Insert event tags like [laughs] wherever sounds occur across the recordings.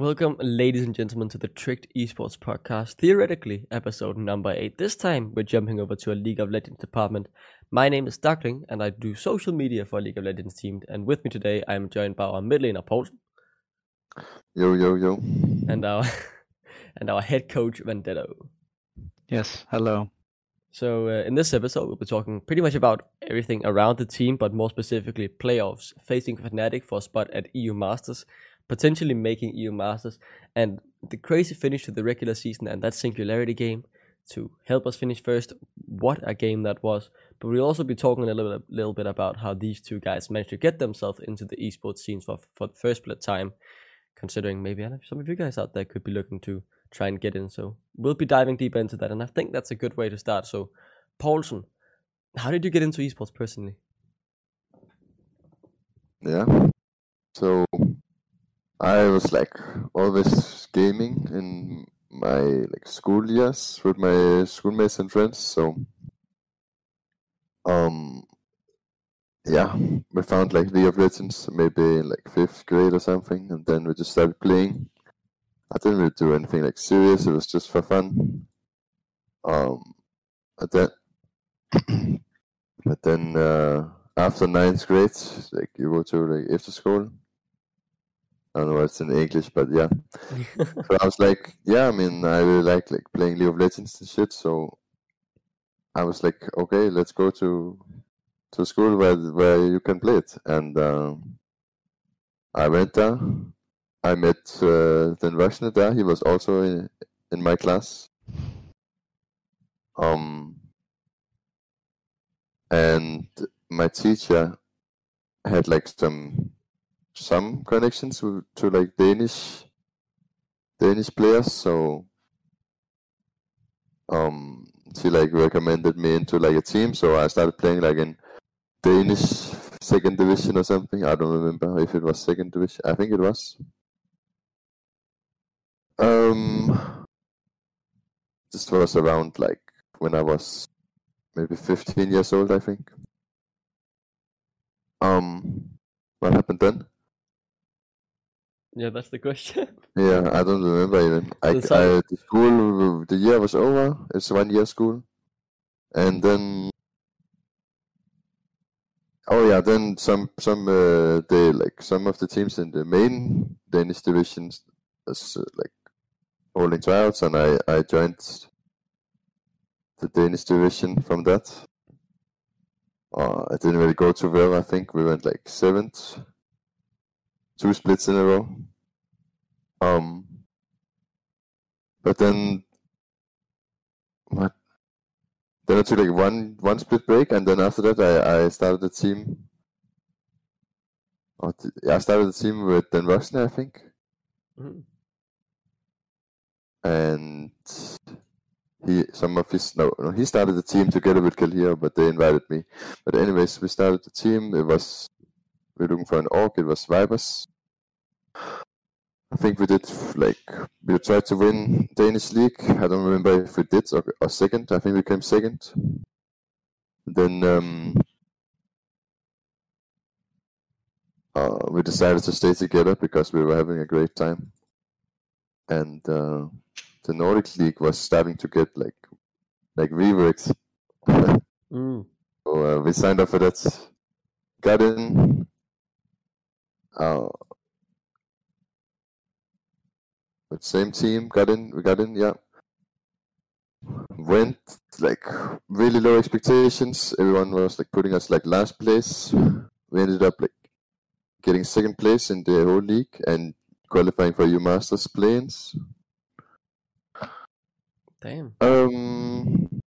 Welcome, ladies and gentlemen, to the Tricked Esports podcast, theoretically episode number eight. This time, we're jumping over to a League of Legends department. My name is Duckling, and I do social media for a League of Legends team. And with me today, I am joined by our mid laner Paulsen Yo, yo, yo. and our [laughs] and our head coach Vendetto. Yes, hello. So, uh, in this episode, we'll be talking pretty much about everything around the team, but more specifically, playoffs, facing Fnatic for a spot at EU Masters, potentially making EU Masters, and the crazy finish to the regular season and that singularity game to help us finish first. What a game that was! But we'll also be talking a little bit, little bit about how these two guys managed to get themselves into the esports scenes for for the first time, considering maybe some of you guys out there could be looking to try and get in. So we'll be diving deep into that, and I think that's a good way to start. So, Paulson, how did you get into esports personally? Yeah. So I was like always gaming in my like school years with my schoolmates and friends. So um yeah, we found like League of Legends maybe in like fifth grade or something, and then we just started playing. I didn't really do anything like serious. It was just for fun. Um, but then, [clears throat] but then uh, after ninth grade, like you go to like after school. I don't know what's in English, but yeah. [laughs] so I was like, yeah, I mean, I really like like playing League of Legends and shit. So I was like, okay, let's go to to school where where you can play it, and um, I went there. I met uh, Den there. He was also in, in my class. Um, and my teacher had like some some connections with, to like Danish Danish players, so um, she like recommended me into like a team. So I started playing like in Danish second division or something. I don't remember if it was second division. I think it was. Um, this was around like when I was maybe 15 years old, I think. Um, what happened then? Yeah, that's the question. [laughs] Yeah, I don't remember even. I, The I the school the year was over. It's one year school, and then oh yeah, then some some uh, they like some of the teams in the main Danish divisions was uh, like holding tryouts, and I I joined the Danish division from that. Uh, it didn't really go too well. I think we went like seventh, two splits in a row. Um, but then what? Then I took like one one split break, and then after that, I, I started a team. Yeah, I started a team with Dan Roxner, I think, Mhm. and he some of his no no he started the team together with Kalhir, but they invited me. But anyways, we started the team. It was we were looking for an orc. It was Vipers. I think we did like we tried to win Danish league. I don't remember if we did or, or second. I think we came second. Then um, uh, we decided to stay together because we were having a great time, and uh, the Nordic league was starting to get like like reworked. Mm. So uh, we signed up for that. Got in. Uh, with same team. Got in. We got in. Yeah. Went like really low expectations. Everyone was like putting us like last place. We ended up like getting second place in the whole league and qualifying for EU Masters play-ins. Damn. Um,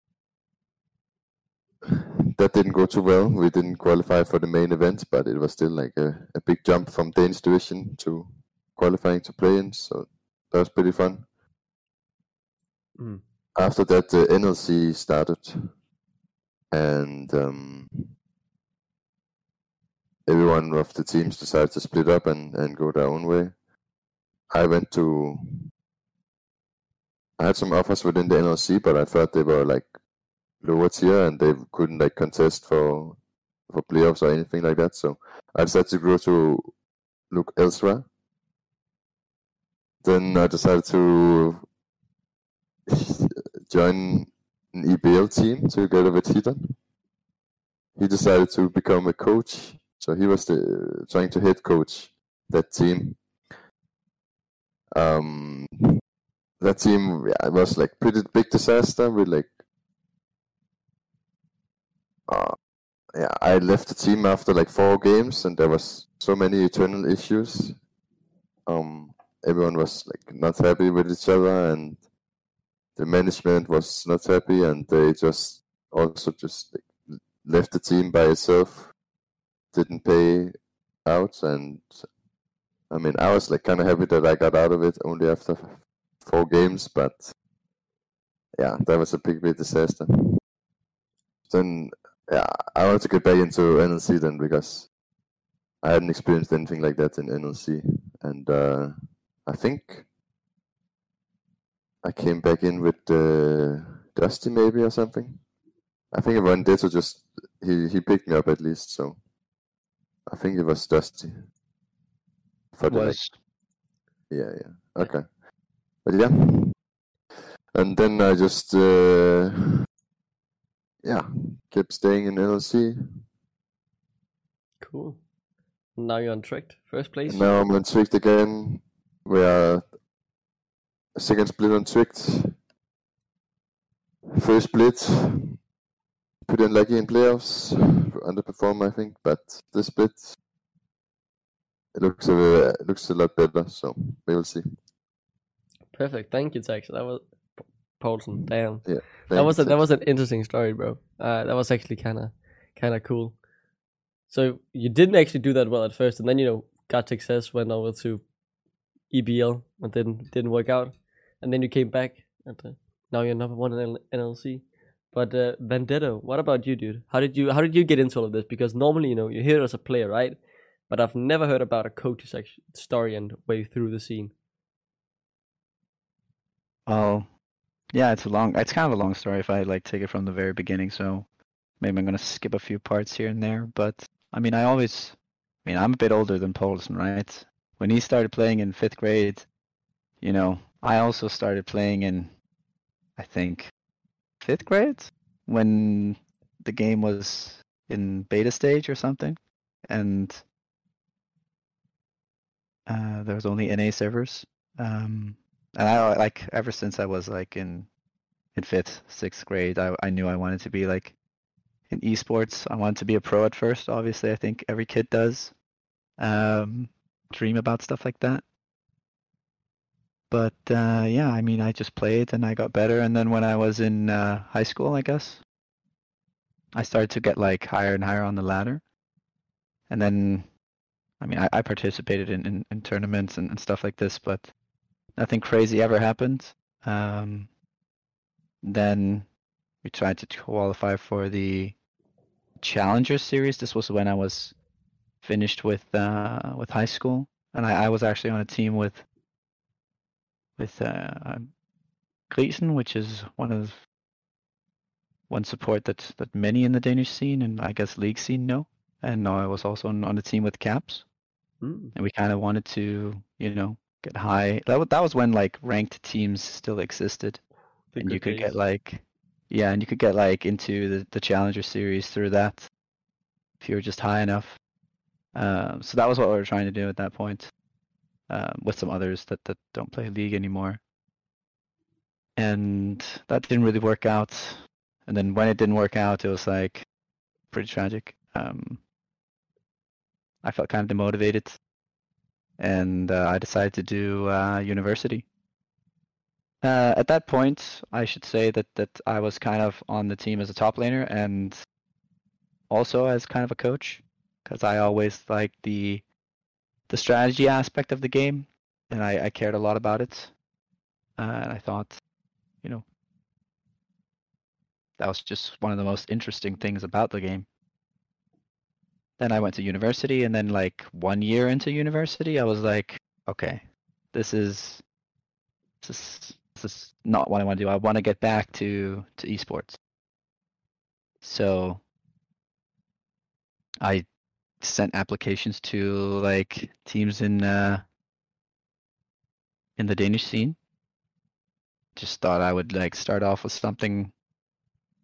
that didn't go too well. We didn't qualify for the main event, but it was still like a, a big jump from Danish division to qualifying to play-ins. So that was pretty fun. Mm. After that, the NLC started, and um, everyone of the teams decided to split up and, and go their own way. I went to. I had some offers within the NLC, but I thought they were like lower tier and they couldn't like contest for for playoffs or anything like that. So I decided to go to look elsewhere. Then I decided to join an EBL team together with Hidan. He decided to become a coach, so he was the, trying to head coach that team. Um, that team yeah, was like pretty big disaster with like uh, yeah I left the team after like four games and there was so many internal issues. Um, everyone was like not happy with each other and the management was not happy and they just also just like, left the team by itself didn't pay out and i mean i was like kind of happy that i got out of it only after four games but yeah that was a big big disaster. Then yeah i wanted to get back into nlc then because i hadn't experienced anything like that in nlc and uh, i think I came back in with uh, Dusty maybe or something. I think Vendetta just he he picked me up at least, so I think it was Dusty. For the Was yeah, yeah. Okay. But yeah. And then I just uh, yeah, kept staying in NLC. Cool. Now you're on Tricked, first place. And now I'm on Tricked again. We are second split on Tricked. First split. Pretty unlucky in playoffs. Underperform, I think, but this split it looks a it looks a lot better. So we will see. Perfect. Thank you, Tex. That was Paulson. Damn. Yeah, that was a, that was an interesting story, bro. Uh, that was actually kind of kind of cool. So you didn't actually do that well at first, and then you know got success, went over to EBL, and didn't didn't work out, and then you came back, and uh, now you're number one in NLC. But uh, what about you, dude? How did you how did you get into all of this? Because normally, you know, you're here as a player, right? But I've never heard about a coach's story and way through the scene. oh yeah, it's a long it's kind of a long story if I like take it from the very beginning, so maybe I'm gonna skip a few parts here and there. But I mean I always I mean I'm a bit older than Paulson, right? When he started playing in fifth grade, you know, I also started playing in I think fifth grade when the game was in beta stage or something. And uh, there was only NA servers. Um, and I like ever since I was like in in fifth, sixth grade, I I knew I wanted to be like in esports. I wanted to be a pro at first. Obviously, I think every kid does. Um, dream about stuff like that. But uh, yeah, I mean, I just played and I got better. And then when I was in uh, high school, I guess, I started to get like higher and higher on the ladder. And then, I mean, I, I participated in, in, in tournaments and, and stuff like this, but nothing crazy ever happened. Um, then we tried to qualify for the Challenger series. This was when I was finished with uh, with high school, and I, I was actually on a team with with uh, Grisen, which is one of one support that that many in the Danish scene and I guess league scene know. And I was also on, on a team with Caps, Mm. and we kind of wanted to, you know, get high. That that was when like ranked teams still existed and you could get like yeah and you could get like into the, the challenger series through that if you were just high enough um, so that was what we were trying to do at that point um, with some others that, that don't play league anymore. And that didn't really work out. And then when it didn't work out it was like pretty tragic. Um, i felt kind of demotivated. And uh, i decided to do uh, university. Uh, at that point, I should say that that I was kind of on the team as a top laner and also as kind of a coach, because I always liked the the strategy aspect of the game, and I, I cared a lot about it. Uh, and I thought, you know, that was just one of the most interesting things about the game. Then I went to university, and then like one year into university, I was like, okay, this is this is this is not what I want to do. I want to get back to to esports. So I sent applications to like teams in uh in the Danish scene. Just thought I would like start off with something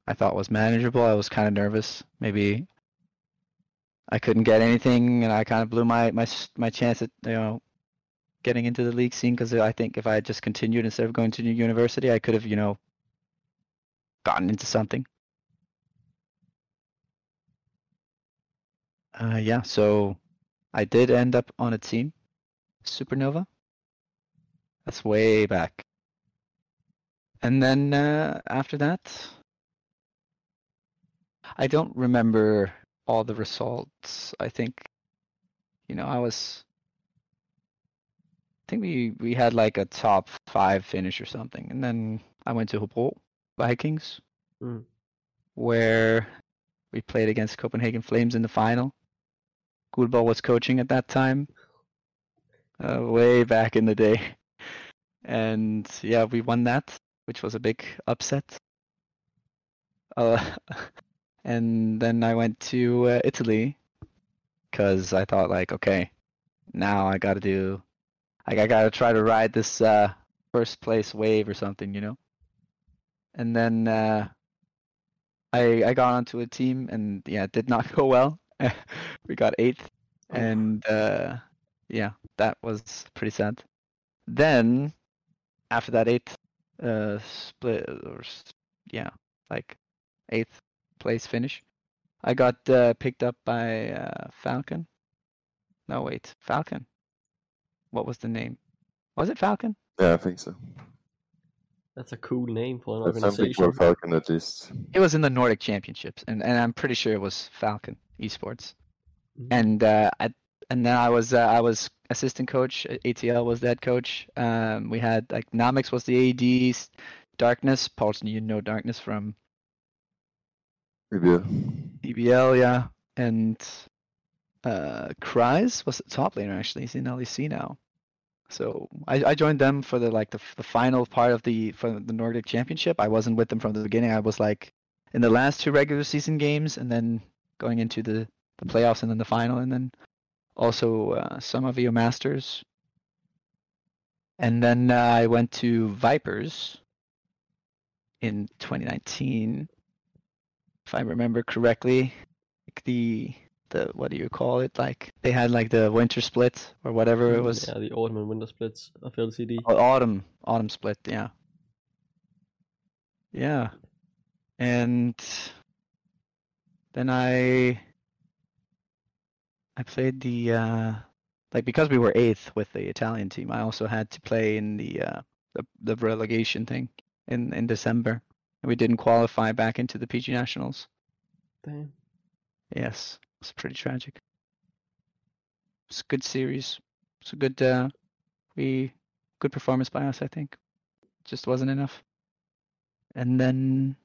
I thought was manageable. I was kind of nervous. Maybe I couldn't get anything, and I kind of blew my my my chance at you know getting into the league scene because I think if I had just continued instead of going to university, I could have you know gotten into something. Uh, yeah, so I did end up on a team, Supernova. That's way back. And then uh, after that, I don't remember all the results. I think, you know, I was. I think we we had like a top five finish or something, and then I went to Hobro Vikings, Mm. where we played against Copenhagen Flames in the final. Guldborg was coaching at that time, uh, way back in the day, and yeah, we won that, which was a big upset. Uh, [laughs] and then I went to uh, Italy because I thought like, okay, now I got to do, like I got to try to ride this uh, first place wave or something, you know. And then uh, I I got onto a team and yeah, it did not [laughs] go well. [laughs] we got eighth, Oh. and uh, yeah, that was pretty sad. Then after that eighth uh, split or yeah, like eighth place finish, I got uh, picked up by uh, Falcon. No wait, Falcon. What was the name? Was it Falcon? Yeah, I think so. That's a cool name for an There's something organization. for Falcon at least. It was in the Nordic Championships, and, and I'm pretty sure it was Falcon Esports. Mhm. And uh, I and then I was uh, I was assistant coach. uh, ATL was the head coach. Um, we had like Namix was the AD. Darkness, Paulson, you know Darkness from Maybe. uh, EBL, yeah, and uh, Kryze was the top laner actually. He's in LEC now. So I, I joined them for the like the, the final part of the for the Nordic Championship. I wasn't with them from the beginning. I was like in the last two regular season games, and then going into the the playoffs, and then the final, and then also uh, some of your Masters. And then uh, I went to Vipers in 2019 if I remember correctly, the the what do you call it? Like they had like the winter split or whatever it was. Yeah, the autumn and winter splits of LCD. Oh, autumn autumn split, yeah. Yeah. And then I I played the uh like because we were eighth with the Italian team, I also had to play in the uh the, the relegation thing in in December. And we didn't qualify back into the PG Nationals. Damn. Yes, it's pretty tragic. It's a good series. It's a good uh we good performance by us, I think. Just wasn't enough. And then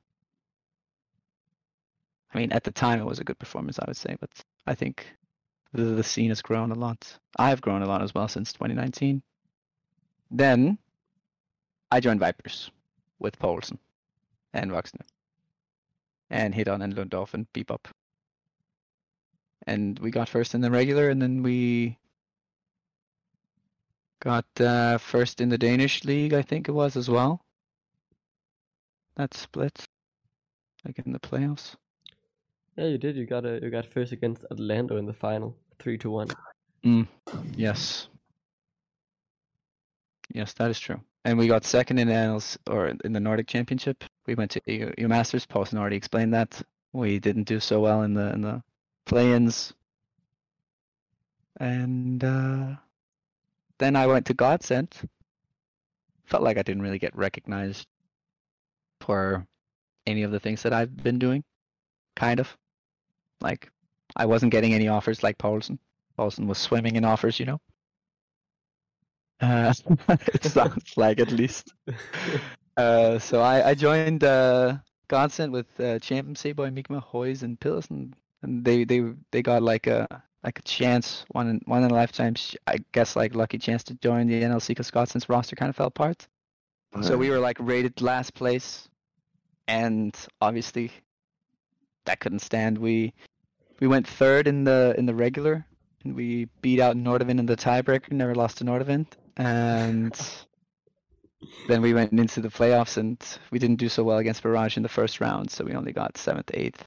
I mean at the time it was a good performance I would say, but I think the, the scene has grown a lot. I've grown a lot as well since 2019. Then I joined Vipers with Poulsen and Voxner and Hidon and Lundorf and Bebop and we got first in the regular, and then we got uh, first in the Danish league, I think it was as well. That split, like in the playoffs. Yeah, you did. You got a, you got first against Atlanta in the final, three to one. Yes. Yes, that is true. And we got second in the NLs or in the Nordic Championship. We went to EU, EU Masters. Paulson already explained that. We didn't do so well in the in the play-ins. And uh, then I went to Godsend. Felt like I didn't really get recognized for any of the things that I've been doing. Kind of. Like I wasn't getting any offers like Paulson. Paulson was swimming in offers, you know. Uh, [laughs] it sounds like at least. [laughs] Uh, so I, I joined uh, Godsend with uh, Champion Boy, Migma, Hoys, and Pills, and, they, they they got like a like a chance, one in one in a lifetime, I guess like lucky chance to join the NLC because Godsend's roster kind of fell apart. So we were like rated last place, and obviously that couldn't stand. We we went third in the in the regular, and we beat out Nordavin in the tiebreaker. Never lost to Nordavin, and [laughs] then we went into the playoffs and we didn't do so well against Barrage in the first round, so we only got seventh, eighth.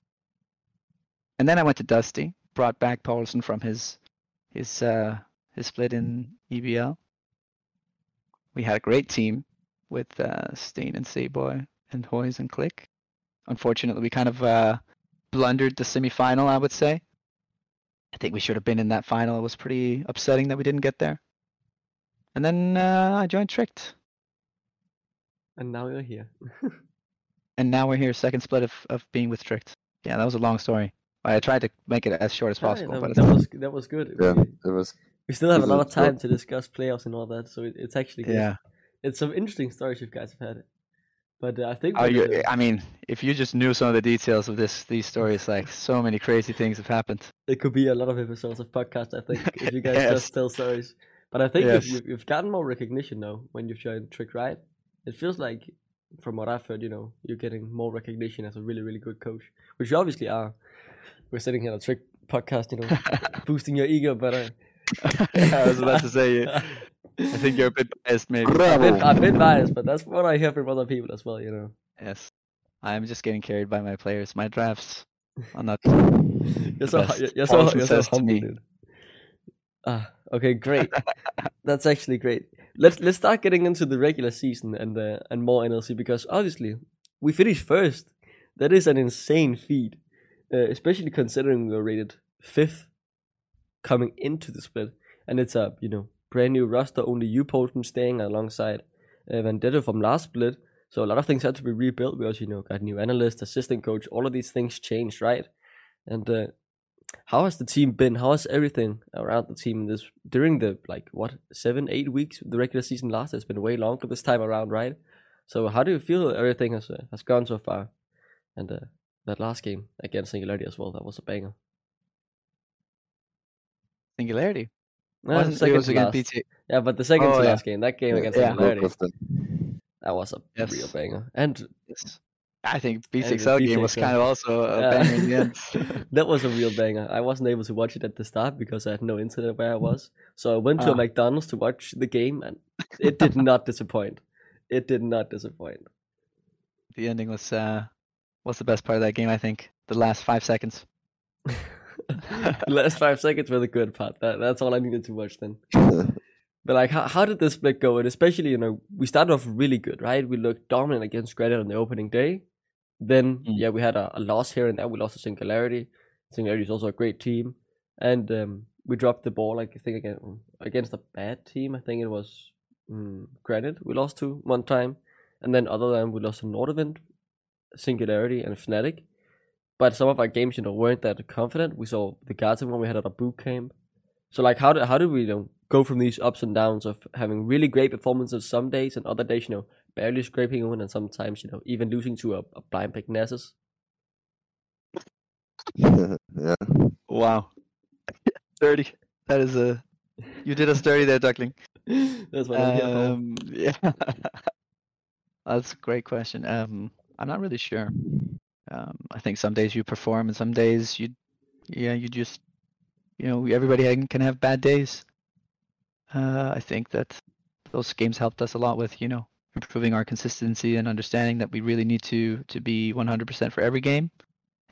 And then I went to Dusty, brought back Paulson from his his uh, his split in EBL. We had a great team with uh, Steen and Seaboy and Hoys and Click. Unfortunately, we kind of uh, blundered the semifinal, I would say. I think we should have been in that final. It was pretty upsetting that we didn't get there. And then uh, I joined Tricked. And now you're here. [laughs] And now we're here, second split of, of being with Tricked. Yeah, that was a long story. I tried to make it as short as Yeah, possible, that, but that was that was good. Yeah, We, it was. we still have a lot of time short? to discuss playoffs and all that, so it, it's actually good. yeah. It's some interesting stories you guys have had. But uh, I think Oh, that, you, I mean, if you just knew some of the details of this, these stories, like so many crazy things have happened. it could be a lot of episodes of podcast. I think if you [laughs] guys Yes. just tell stories. But I think Yes. if you, you've gotten more recognition now when you've joined Trick Right, it feels like, from what I've heard, you know, you're getting more recognition as a really really good coach, which you obviously are. We're sitting here on a Trick podcast, you know, [laughs] boosting your ego, but. Uh, [laughs] I was about to say, I think you're a bit biased, maybe. I've been, Bravo. I've been biased, but that's what I hear from other people as well, you know. Yes, I'm just getting carried by my players. My drafts are not. [laughs] You're so, best. you're, you're so, you're so says humble, dude. Ah, okay, great. That's actually great. Let's let's start getting into the regular season and uh, and more NLC because obviously we finished first. That is an insane feat, uh, especially considering we were rated fifth coming into the split, and it's a you know brand new roster. Only you, Polton, staying alongside uh, Vendetta from last split. So a lot of things had to be rebuilt. We also you know got new analyst, assistant coach. All of these things changed, right? And uh, how has the team been? How has everything around the team this during the like what seven, eight weeks the regular season lasted? It's been way longer this time around, right? So how do you feel everything has uh, has gone so far? And uh, that last game against Singularity as well, that was a banger. Singularity. Uh, Wasn't it second was to against last. BT? Yeah, but the second Oh, to yeah. last game, that game Yeah, against yeah. Singularity, Both that was a Yes. real banger. And Yes. I think And BTXL game was BTXL. kind of also a Yeah. banger in the end. [laughs] [laughs] that was a real banger. I wasn't able to watch it at the start because I had no internet where I was. So I went to a Ah. McDonald's to watch the game, and it did not disappoint. It did not disappoint. the ending was uh, was the best part of that game. I think the last five seconds. [laughs] the last five seconds were the good part. That, that's all I needed to watch then. [laughs] But like, how, how did this split go? And especially, you know, we started off really good, right? We looked dominant against Granite on the opening day. Then, Mm. yeah, we had a, a loss here and there. We lost to Singularity. Singularity is also a great team, and um, we dropped the ball. Like I think again against a bad team. I think it was mm, Granite. We lost to one time, and then other than we lost to Nordwind, Singularity, and Fnatic. But some of our games, you know, weren't that confident. We saw the Garden one we had at our boot camp. So like, how do how do we you know go from these ups and downs of having really great performances some days and other days, you know, barely scraping even, and sometimes you know even losing to a, a blind pick Nasus. [laughs] yeah. Wow, thirty. That is a. You did us dirty there, Duckling. [laughs] That's what I'm here for. Um, [laughs] yeah, that's a great question. Um, I'm not really sure. Um, I think some days you perform, and some days you, yeah, you just, you know, everybody can- have bad days. Uh, I think that those games helped us a lot with, you know, improving our consistency and understanding that we really need to to be 100% for every game,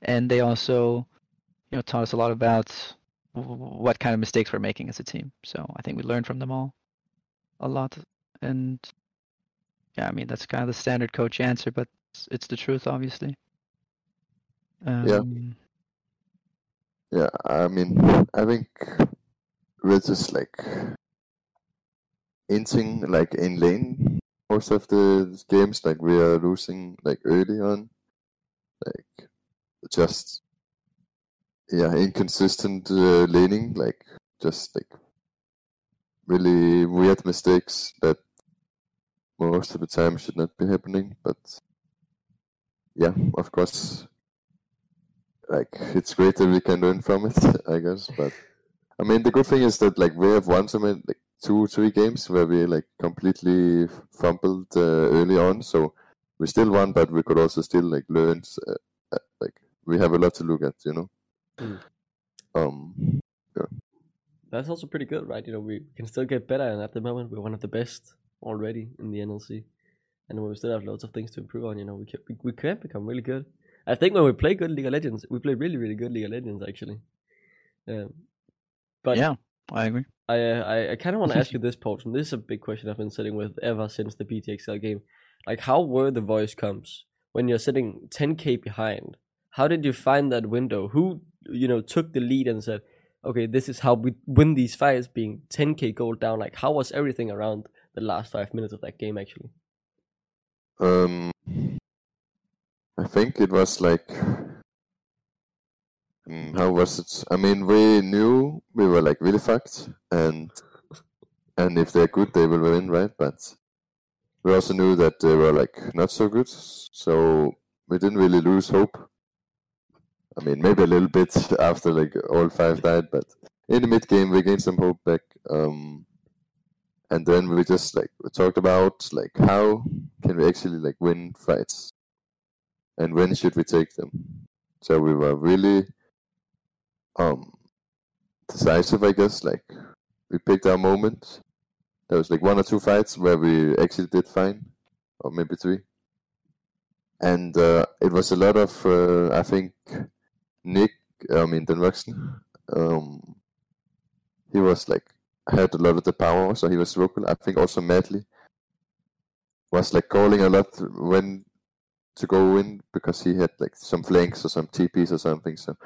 and they also, you know, taught us a lot about what kind of mistakes we're making as a team. So I think we learned from them all a lot. And yeah, I mean that's kind of the standard coach answer, but it's, it's the truth, obviously. Yeah. Um, Yeah, I mean, I think we're just like inching like in lane most of the games. Like we are losing like early on, like just yeah inconsistent uh, laning, like just like really weird mistakes that most of the time should not be happening. But yeah, of course, like it's great that we can learn from it, [laughs] I guess. But I mean, the good thing is that like we have won some like two, three games where we like completely fumbled uh, early on, so we still won, but we could also still like learn. Uh, uh, like we have a lot to look at, you know. Mm. Um, yeah. That's also pretty good, right? You know, we can still get better, and at the moment we're one of the best already in the NLC. And we still have loads of things to improve on, you know, we can we, we can become really good. I think when we play good League of Legends, we play really really good League of Legends actually. Um, but yeah, I agree. I uh, I, I kind of want to ask you [laughs] this, Paul. And this is a big question I've been sitting with ever since the BTXL game. Like, how were the voice comms when you're sitting 10k behind? How did you find that window? Who you know took the lead and said, "Okay, this is how we win these fights." Being 10k gold down, like how was everything around the last five minutes of that game actually? Um, I think it was like, um, how was it? I mean, we knew we were like really fucked, and and if they're good, they will win, right? But we also knew that they were like not so good, so we didn't really lose hope. I mean, maybe a little bit [laughs] after like all five died, but in the mid game we gained some hope back. Um, and then we just like we talked about like how can we actually like win fights? And when should we take them? So we were really um decisive i guess. Like we picked our moment. There was like one or two fights where we actually did fine or maybe three. And uh, it was a lot of uh, i think nick i mean Ruxen, um he was like had a lot of the power, so he was vocal. I think also Madly was like calling a lot when to go in because he had like some flanks or some TPs or something. So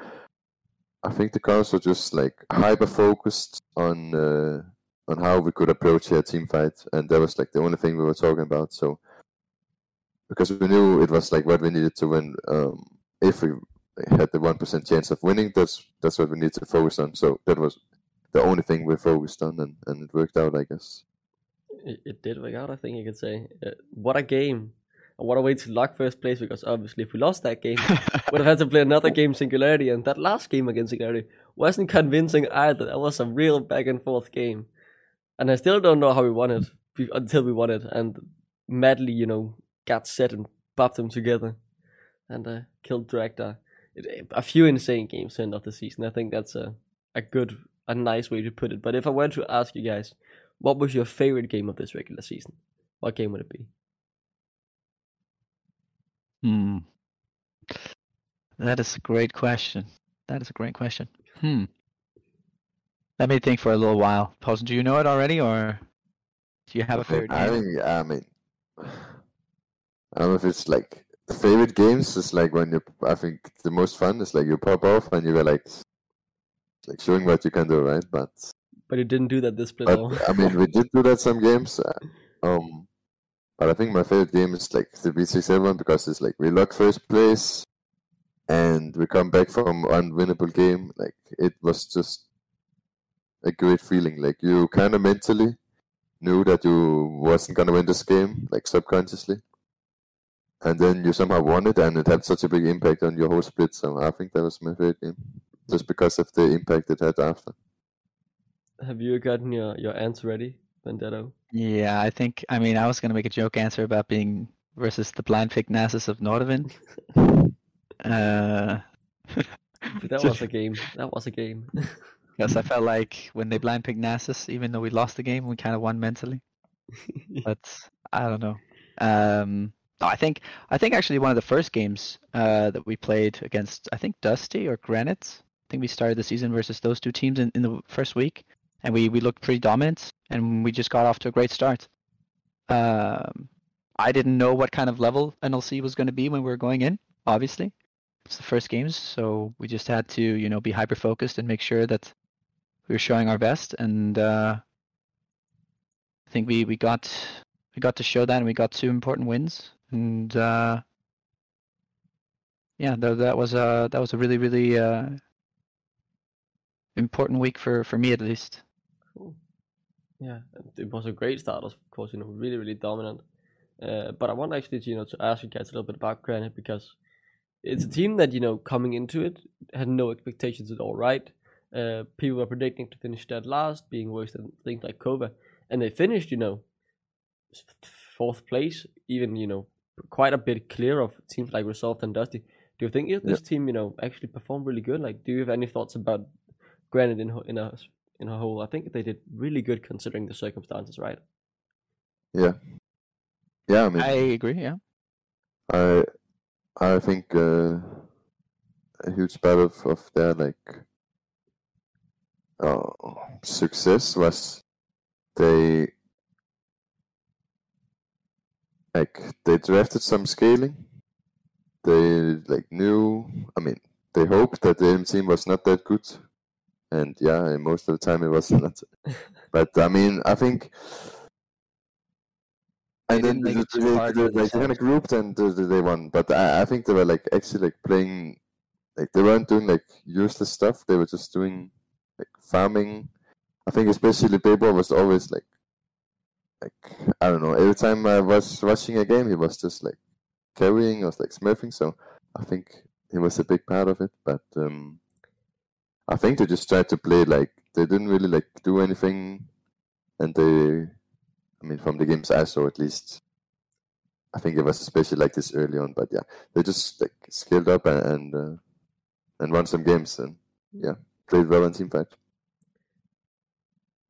I think the cars were just like hyper focused on uh, on how we could approach a team fight, and that was like the only thing we were talking about. So because we knew it was like what we needed to win. Um, if we had the one percent chance of winning, that's that's what we need to focus on. So that was the only thing we're focused on, and, and it worked out, I guess. It, it did work out, I think you could say. Uh, what a game! And what a way to lock first place because obviously, if we lost that game, [laughs] we'd have had to play another game Singularity, and that last game against Singularity wasn't convincing either. That was a real back and forth game, and I still don't know how we won it until we won it, and madly, you know, got set and bopped them together, and uh, killed. It, a few insane games to end of the season. I think that's a a good a nice way to put it. But if I were to ask you guys, what was your favorite game of this regular season? What game would it be? Hmm. That is a great question. That is a great question. Hmm. Let me think for a little while. Posen, do you know it already, or do you have a favorite I game? think, I mean, I don't know if it's like favorite games is like when you. I think the most fun is like you pop off and you go like like showing what you can do, right? But But you didn't do that this split. but. I mean, we did do that some games. uh, Um, but I think my favorite game is like the B6 one because it's like we lock first place, and we come back from unwinnable game. Like it was just a great feeling. Like you kind of mentally knew that you wasn't gonna win this game, like subconsciously, and then you somehow won it, and it had such a big impact on your whole split. So I think that was my favorite game, just because of the impact it had after. Have you gotten your, your answer ready, Vendetto? Yeah, I think. I mean, I was gonna make a joke answer about being versus the blind pick Nasus of Nordavin. [laughs] Uh, that [laughs] was a game. That was a game. [laughs] because I felt like when they blind picked Nasus, even though we lost the game, we kind of won mentally. But I don't know. Um, no, I think I think actually one of the first games uh, that we played against I think Dusty or Granite. I think we started the season versus those two teams in, in the first week, and we we looked pretty dominant, and we just got off to a great start. Um, I didn't know what kind of level NLC was going to be when we were going in. Obviously, it's the first games, so we just had to you know be hyper focused and make sure that we were showing our best. And uh, I think we we got we got to show that, and we got two important wins. And uh, yeah, that that was a that was a really really uh, important week for for me at least. Cool. Yeah, it was a great start, of course, you know, really, really dominant. Uh, but I want actually to, you know, to ask you guys a little bit about Granite because it's a team that, you know, coming into it had no expectations at all, right? Uh, people were predicting to finish dead last, being worse than things like Kova. And they finished, you know, fourth place, even, you know, quite a bit clear of teams like Resolved and Dusty. Do you think if this team, you know, actually performed really good? Like, do you have any thoughts about Granite in, ho- in a in a whole. I think they did really good considering the circumstances, right? Yeah. yeah, I mean, I agree. Yeah. I I think uh, a huge part of, of their like uh, success was they like they drafted some scaling. They like knew. I mean, they hoped that the aim team was not that good, and yeah, most of the time it was [laughs] not. but I mean, I think. And then they, they, hard they, for like, they kind of grouped and they, they won. But I, I think they were like actually like playing, like they weren't doing like useless stuff. They were just doing like farming. I think especially Bebo was always like, like I don't know. Every time I was watching a game, he was just like carrying or like smurfing. So I think he was a big part of it. But um, I think they just tried to play like they didn't really like do anything, and they, I mean, from the games I saw at least, I think it was especially like this early on. But yeah, they just like scaled up and and, uh, and won some games and yeah, played well in team fight.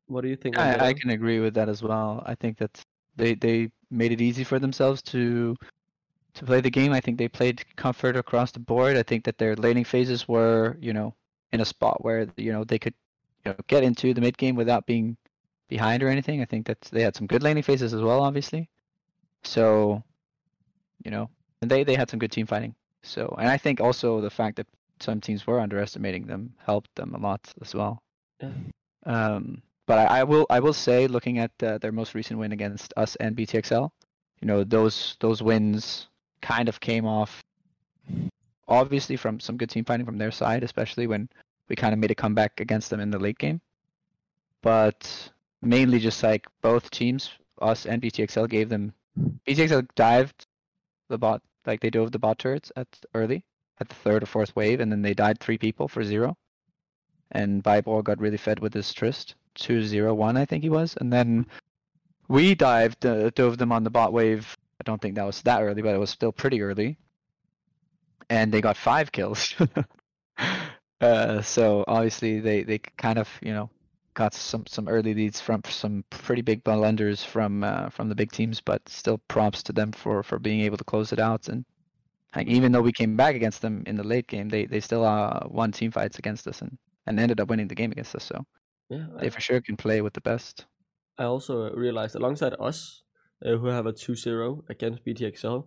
What do you think? I, I can agree with that as well. I think that they they made it easy for themselves to to play the game. I think they played comfort across the board. I think that their laning phases were, you know, in a spot where you know they could you know get into the mid game without being behind or anything. I think that they had some good laning phases as well, obviously. So, you know, and they they had some good team fighting. So, and I think also the fact that some teams were underestimating them helped them a lot as well. Yeah. Um, but I, I will I will say, looking at uh, their most recent win against us and BTXL, you know those those wins kind of came off obviously from some good team fighting from their side, especially when we kind of made a comeback against them in the late game. But mainly just like both teams, us and BTXL, gave them. BTXL dived the bot, like they dove the bot turrets at early, at the third or fourth wave, and then they died three people for zero. And Vibor got really fed with his Trist, two zero one, I think he was, and then we dived, uh, dove them on the bot wave. I don't think that was that early, but it was still pretty early. And they got five kills. [laughs] uh, so obviously they, they kind of you know got some some early leads from some pretty big blunders from uh, from the big teams, but still props to them for for being able to close it out. And like, even though we came back against them in the late game, they they still uh, won team fights against us and and ended up winning the game against us. So yeah, they I, for sure can play with the best. I also realized alongside us, uh, who have a 2-0 against BTXL,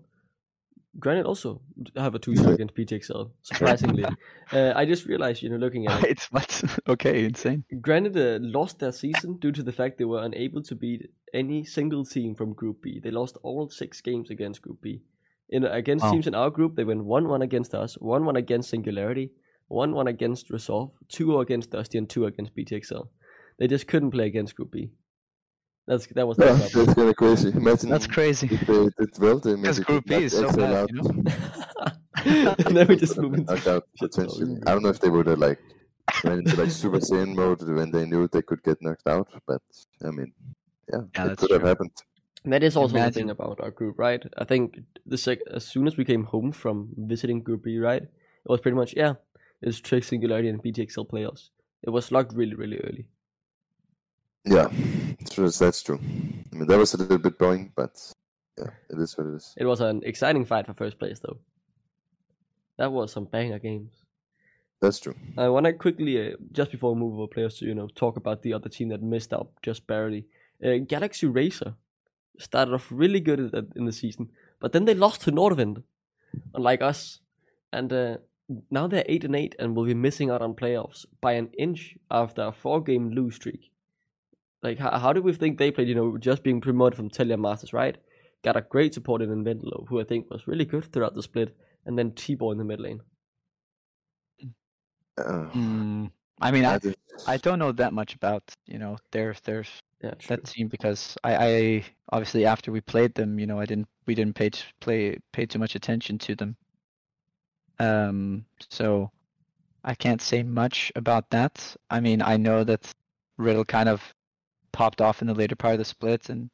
Granite also have a 2-0 against BTXL. Surprisingly, uh, I just realized, you know, looking at it, it's what [laughs] okay, insane. Granite uh, lost their season due to the fact they were unable to beat any single team from Group B. They lost all six games against Group B. In against Wow. teams in our group, they went one-one against us, one-one against Singularity, one-one against Resolve, two against Dusty, and two against BTXL. They just couldn't play against Group B. That's that was Yeah, [laughs] their that's problem. kind of crazy. Imagine That's crazy. if they did well, they Because maybe Group B is so bad, you [laughs] know. [laughs] and then we just move into knocked out shit potentially. talk. I don't know if they would have like went into like Super Saiyan mode when they knew they could get knocked out, but I mean, yeah, Yeah, it that's could have true. happened. That is also the thing about our group, right? I think the sec- as soon as we came home from visiting Group B, right, it was pretty much yeah, it's Trick Singularity and BTXL playoffs. It was locked really, really early. Yeah, true. That's true. I mean, that was a little bit boring, but yeah, it is what it is. It was an exciting fight for first place, though. That was some banger games. That's true. I want to quickly, uh, just before we move over players, to you know talk about the other team that missed out just barely. Uh, Galaxy Racer started off really good in the season, but then they lost to Nordwind, unlike us, and uh, now they're eight and eight and will be missing out on playoffs by an inch after a four-game lose streak. Like, how, how do we think they played? You know, just being promoted from Telia Masters, right? Got a great support in Inventalo, who I think was really good throughout the split, and then T-Ball in the mid lane. Uh, Mm, I mean, I I, don't know that much about you know their their Yeah, that team because I, I obviously after we played them, you know, I didn't we didn't pay t- play pay too much attention to them. Um, so I can't say much about that. I mean, I know that Riddle kind of popped off in the later part of the split, and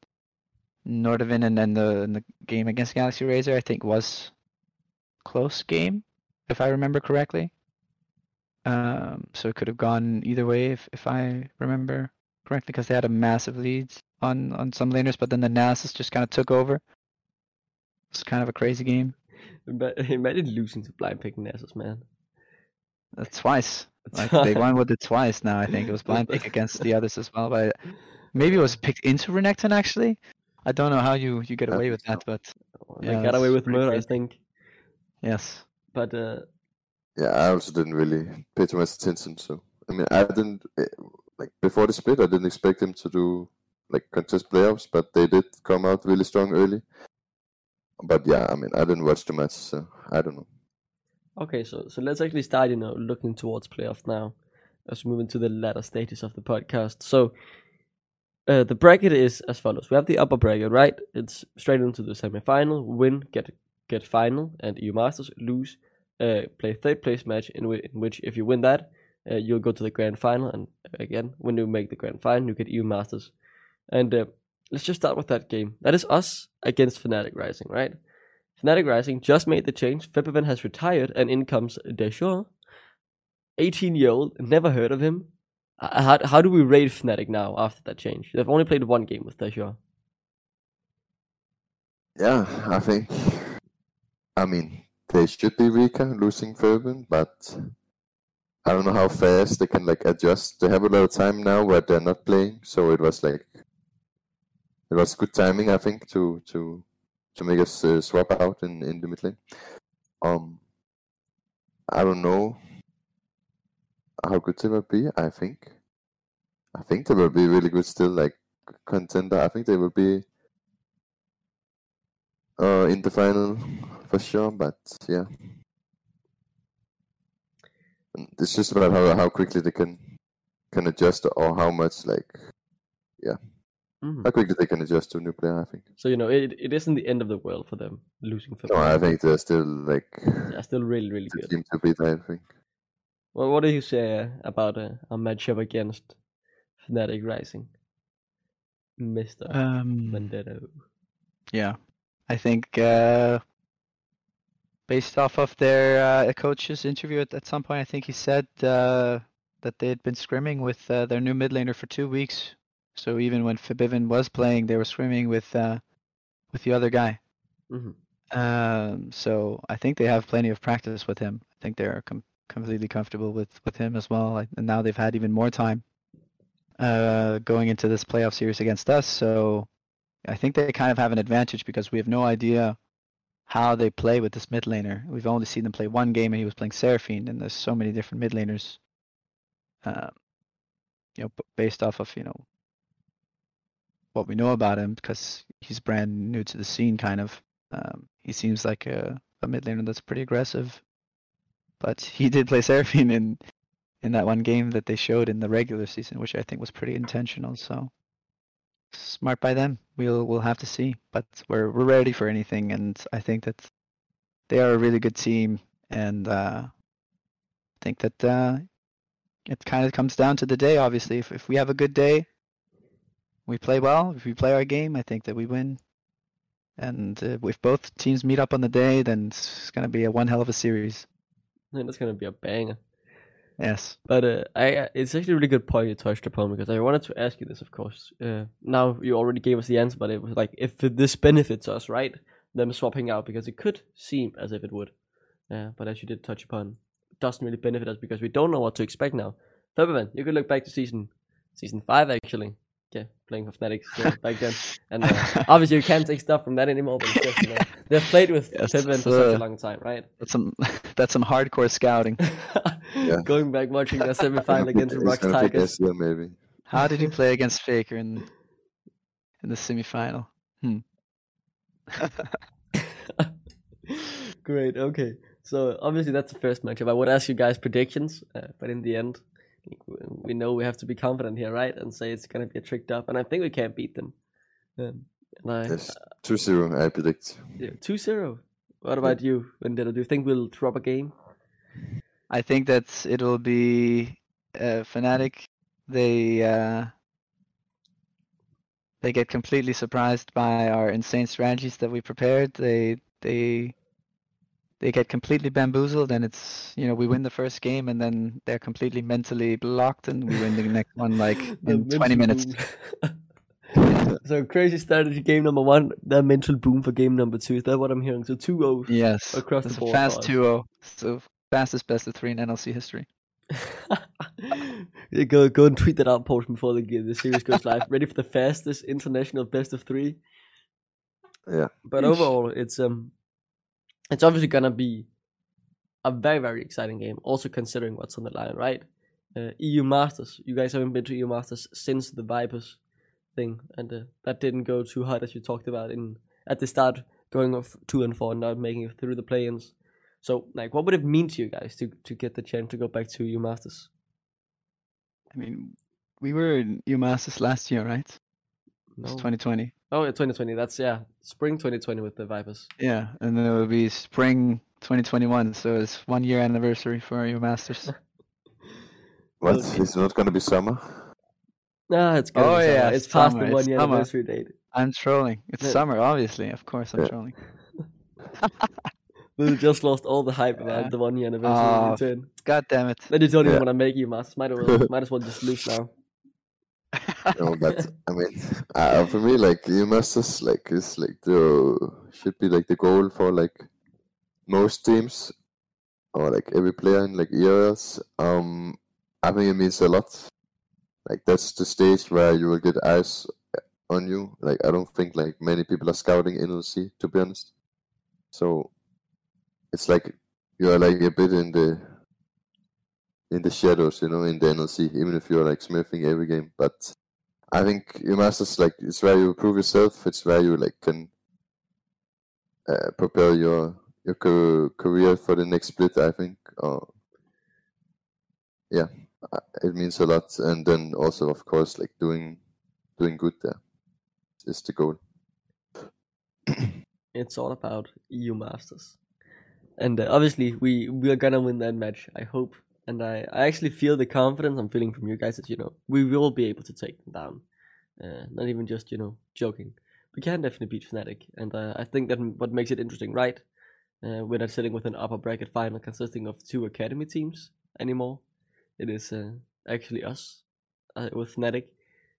Nordavin and then the the game against Galaxy Racer I think was close game, if I remember correctly. Um, so it could have gone either way if, if I remember correctly, because they had a massive lead on on some laners, but then the Nasus just kind of took over. It's kind of a crazy game. Ima- [laughs] Imagine losing to blind pick Nasus, man. That's twice. [laughs] Like they won with it twice now. I think it was blind pick [laughs] against the others as well, but maybe it was picked into Renekton actually. I don't know how you you get away with that, but They got away with pretty murder, I think. yes. But uh, Yeah, I also didn't really pay too much attention. So I mean, I didn't eh, like before the split. I didn't expect them to do like contest playoffs, but they did come out really strong early. But yeah, I mean, I didn't watch too much, so I don't know. Okay, so so let's actually start, you know, looking towards playoff now, as we move into the latter stages of the podcast. So, uh, the bracket is as follows: we have the upper bracket, right? It's straight into the semi-final. Win, get get final, and EU Masters lose, uh, play third place match in, whi- in which if you win that, uh, you'll go to the grand final, and again, when you make the grand final, you get EU Masters. And uh, let's just start with that game. That is us against Fnatic Rising, right? Fnatic Rising just made the change. Febiven has retired, and in comes Dajor, 18 year old, never heard of him. How, how do we rate Fnatic now after that change? They've only played one game with Dajor. Yeah, I think. I mean, they should be weaker losing Febiven, but I don't know how fast they can like adjust. They have a lot of time now where they're not playing, so it was like it was good timing, I think, to to to make us uh, swap out in in the mid lane. Um, I don't know how good they will be. I think, I think they will be really good still, like contender. I think they will be uh, in the final for sure. But yeah, it's just about how how quickly they can can adjust or how much like Mhm. how quickly they can adjust to a new player. I think. So, you know, it, it isn't the end of the world for them losing No, Febiven. I think they're still like They're still really, really the good. team to beat. I think. Well, what do you say uh, about uh, a matchup against Fnatic Rising? Mr. Um, Vendetta. yeah, I think uh, based off of their uh, coach's interview at, at some point, I think he said uh, that they had been scrimming with uh, their new mid laner for two weeks. So even when Febiven was playing, they were scrimming with uh, with the other guy. Mhm. Um, so I think they have plenty of practice with him. I think they're com- completely comfortable with with him as well. Like, and now they've had even more time uh, going into this playoff series against us. So I think they kind of have an advantage because we have no idea how they play with this mid laner. We've only seen them play one game, and he was playing Seraphine, and there's so many different mid laners. Uh, you know, based off of you know what we know about him, because he's brand new to the scene, kind of. Um, he seems like a, a mid laner that's pretty aggressive, but he did play Seraphine in in that one game that they showed in the regular season, which I think was pretty intentional. So smart by them. We'll we'll have to see, but we're we're ready for anything, and I think that they are a really good team, and uh, I think that uh, it kind of comes down to the day. Obviously, if if we have a good day, we play well. If we play our game, I think that we win. And uh, if both teams meet up on the day, then it's gonna be a one hell of a series. Yeah, it's gonna be a banger. Yes. But uh, I it's actually a really good point you touched upon because I wanted to ask you this, of course. Uh, now you already gave us the answer, but it was like if this benefits us, right? Them swapping out because it could seem as if it would. Yeah, but as you did touch upon, it doesn't really benefit us because we don't know what to expect now. Fabian, you could look back to season season five actually. Yeah, playing for Fnatic uh, back then, [laughs] and uh, obviously you can't take stuff from that anymore. But it's just, you know, [laughs] they've played with Yes, Fabian for such a uh, long time, right? That's some [laughs] that's some hardcore scouting. yeah. Going back watching the semi-final against He's ROX Tigers. SEO maybe. How did he play against Faker in in the semifinal? Hmm. Great. Okay. So obviously that's the first matchup. I would ask you guys predictions, uh, but in the end, we know we have to be confident here, right? And say it's gonna be a tricked up, and I think we can't beat them. Um, and I Yes, 2-0, I predict. yeah, two zero. What about you, Vendetta? Do you think we'll drop a game? I think that it'll be uh, Fnatic. They uh, they get completely surprised by our insane strategies that we prepared. They they they get completely bamboozled, and it's you know we win the first game, and then they're completely mentally blocked, and we win the next one like [laughs] The in 20 mental minutes. [laughs] so crazy strategy game number one. That mental boom for game number two. Is that what I'm hearing? So two O. Yes. Across the board fast for 2-0. So fastest best of three in NLC history. [laughs] Go go and tweet that out, Paul, before the the series goes live. Ready for the fastest international best of three. Yeah. But overall, it's um, it's obviously gonna be a very very exciting game. Also considering what's on the line, right? Uh, EU Masters. You guys haven't been to EU Masters since the Vipers thing, and uh, that didn't go too hot as you talked about in at the start, going off two and four, and not making it through the play-ins. So, like, what would it mean to you guys to to get the chance to go back to EU Masters? I mean, we were in EU Masters last year, right? It's No. 2020. Oh, yeah, 2020. That's yeah, spring 2020 with the Vipers. Yeah, and then it will be spring 2021, so it's one year anniversary for EU Masters. [laughs] What? Okay. It's not gonna be summer. Nah, it's good. Oh, yeah, it's past summer, the one year anniversary date. I'm trolling. It's Yeah. summer, obviously. Of course, I'm Yeah. trolling. [laughs] [laughs] We just lost all the hype about Yeah. the one year anniversary Oh. God damn it. Then you don't even Yeah. want to make EU Masters. Might as well, might as well just lose now. No, but I mean, uh, for me, like EU Masters, like is like the should be like the goal for like most teams or like every player in like ERLs. Um, I think it means a lot. Like that's the stage where you will get eyes on you. Like I don't think like many people are scouting NLC to be honest. So it's like you are like a bit in the in the shadows, you know, in the NLC, even if you're like smithing every game. But I think EU Masters like it's where you prove yourself. It's where you like can uh, prepare your your ca- career for the next split. I think. Yeah, it means a lot, and then also, of course, like doing doing good there is the goal. [coughs] It's all about EU Masters, and uh, obviously we we are gonna win that match. I hope, and I I actually feel the confidence I'm feeling from you guys that you know we will be able to take them down. Uh, not even just you know joking. We can definitely beat Fnatic, and uh, I think that what makes it interesting, right? Uh, we're not sitting with an upper bracket final consisting of two academy teams anymore. It is uh, actually us uh, with Fnatic,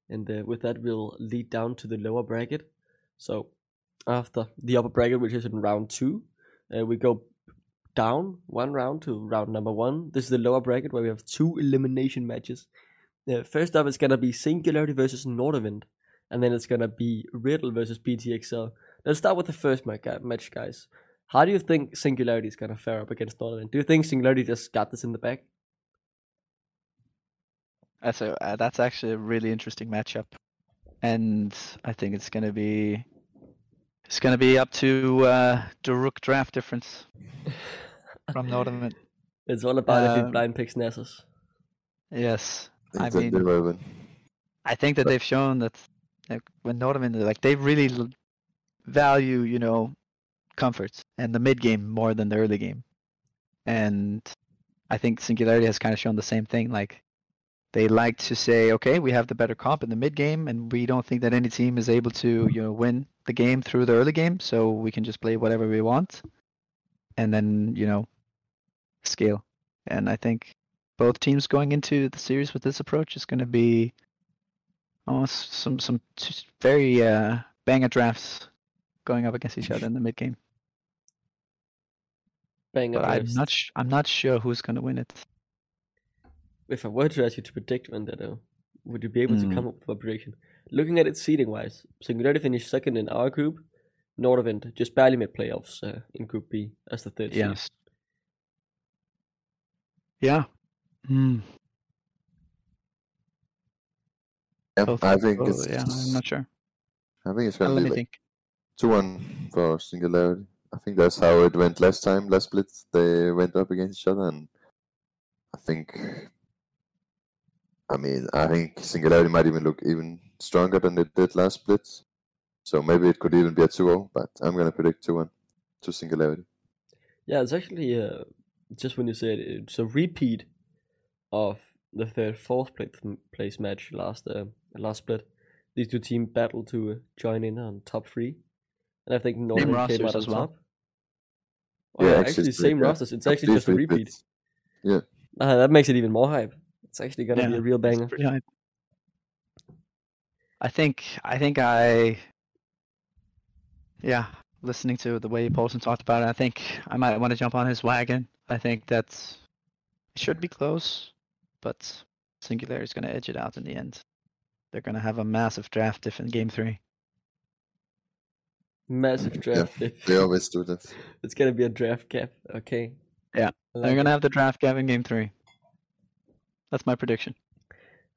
and uh, with that we'll lead down to the lower bracket. So after the upper bracket, which is in round two, we go down one round to round number one. This is the lower bracket where we have two elimination matches. Uh, first up, it's gonna be Singularity versus Nordavind, and then it's gonna be Riddle versus BTXL. Let's start with the first match, guys. How do you think Singularity is gonna fare up against Nordavind? Do you think Singularity just got this in the bag? That's a uh, that's actually a really interesting matchup, and I think it's gonna be it's gonna be up to uh, the rook draft difference [laughs] from Nordavind. [laughs] It's all about if you Um, blind picks Nasus. Yes, I mean- where I think that they've shown that like, when Nordavind like they really l- value you know comforts and the mid game more than the early game, and I think Singularity has kind of shown the same thing. Like they like to say, okay, we have the better comp in the mid game, and we don't think that any team is able to you know win the game through the early game, so we can just play whatever we want, and then you know scale. And I think both teams going into the series with this approach is going to be almost some some very uh, banger drafts going up against each other in the mid game. Bang But I'm not sh- I'm not sure who's going to win it. if I were to ask you to predict uh, would you be able to Mm. come up with a prediction? Looking at it seeding wise, Singularity finished second in our group. Nordavind just barely made playoffs uh, in Group B as the third seed. Yes. Yeah. Hmm. Yeah, Both- I think both- it's. yeah. I'm not sure. I think it's Uh, gonna let be me like think. two one for Singularity. I think that's how it went last time. Last split, they went up against each other, and I think. I mean, I think Singularity might even look even stronger than it did last split. So maybe it could even be a 2-0, but I'm gonna predict 2-1 to Singularity. Yeah, it's actually uh, just when you said it, it's a repeat of the third fourth place, place match last uh, last split. These two teams battled to uh, join in on top three, and I think Nordavind came out on as well. top. Oh, yeah, actually, it's same yeah, rosters. It's actually just a complete repeat. repeats. Uh, that makes it even more hype. It's actually gonna be a real It's banger. pretty hype. I think I think I yeah, listening to the way Paulson talked about it, I think I might want to jump on his wagon. I think that's it should be close, but Singularity is going to edge it out in the end. They're going to have a massive draft diff in game three. Massive draft. diff. They always do that. [laughs] It's gonna be a draft cap. Okay. Yeah, like They're going to have the draft gap in game three. That's my prediction.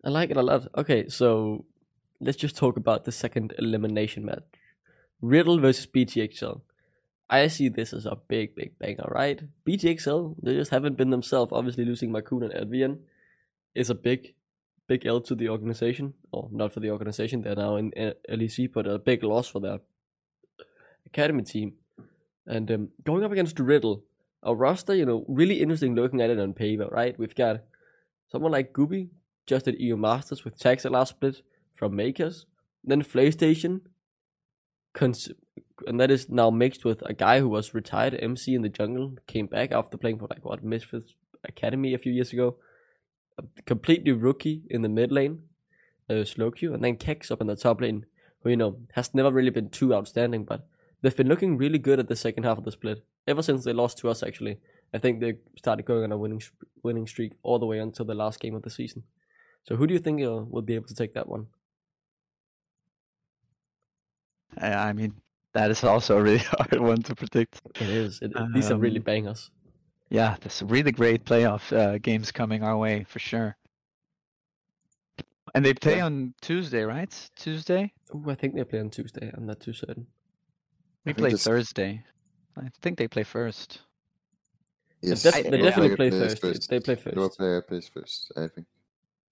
I like it a lot. Okay, so let's just talk about the second elimination match. Riddle versus BTXL. I see this as a big, big banger, right? BTXL, they just haven't been themselves. Obviously, losing Makun and Advian is a big, big L to the organization. Or not for the organization, they're now in LEC, but a big loss for their academy team. And um, going up against Riddle, a roster, you know, really interesting looking at it on paper, right? We've got someone like Gooby, just at EU Masters with Taxa last split from Makers. Then PlayStation, cons- and that is now mixed with a guy who was retired MC in the jungle, came back after playing for like what Misfits Academy a few years ago. A completely rookie in the mid lane, uh, slow Q, and then Kex up in the top lane, who you know has never really been too outstanding, but they've been looking really good at the second half of the split ever since they lost to us. Actually, I think they started going on a winning winning streak all the way until the last game of the season. So who do you think uh, will be able to take that one? I mean, that is also a really [laughs] hard one to predict. It is. It, these are really Um, bangers. Yeah, there's really great playoff uh, games coming our way for sure. And they play Yeah. on Tuesday, right? Tuesday? Ooh, I think they play on Tuesday. I'm not too certain. We play it's- Thursday. I think they play first. Yes, def- I- they yeah. definitely play players Thursday. They play Lower first. player plays first, I think.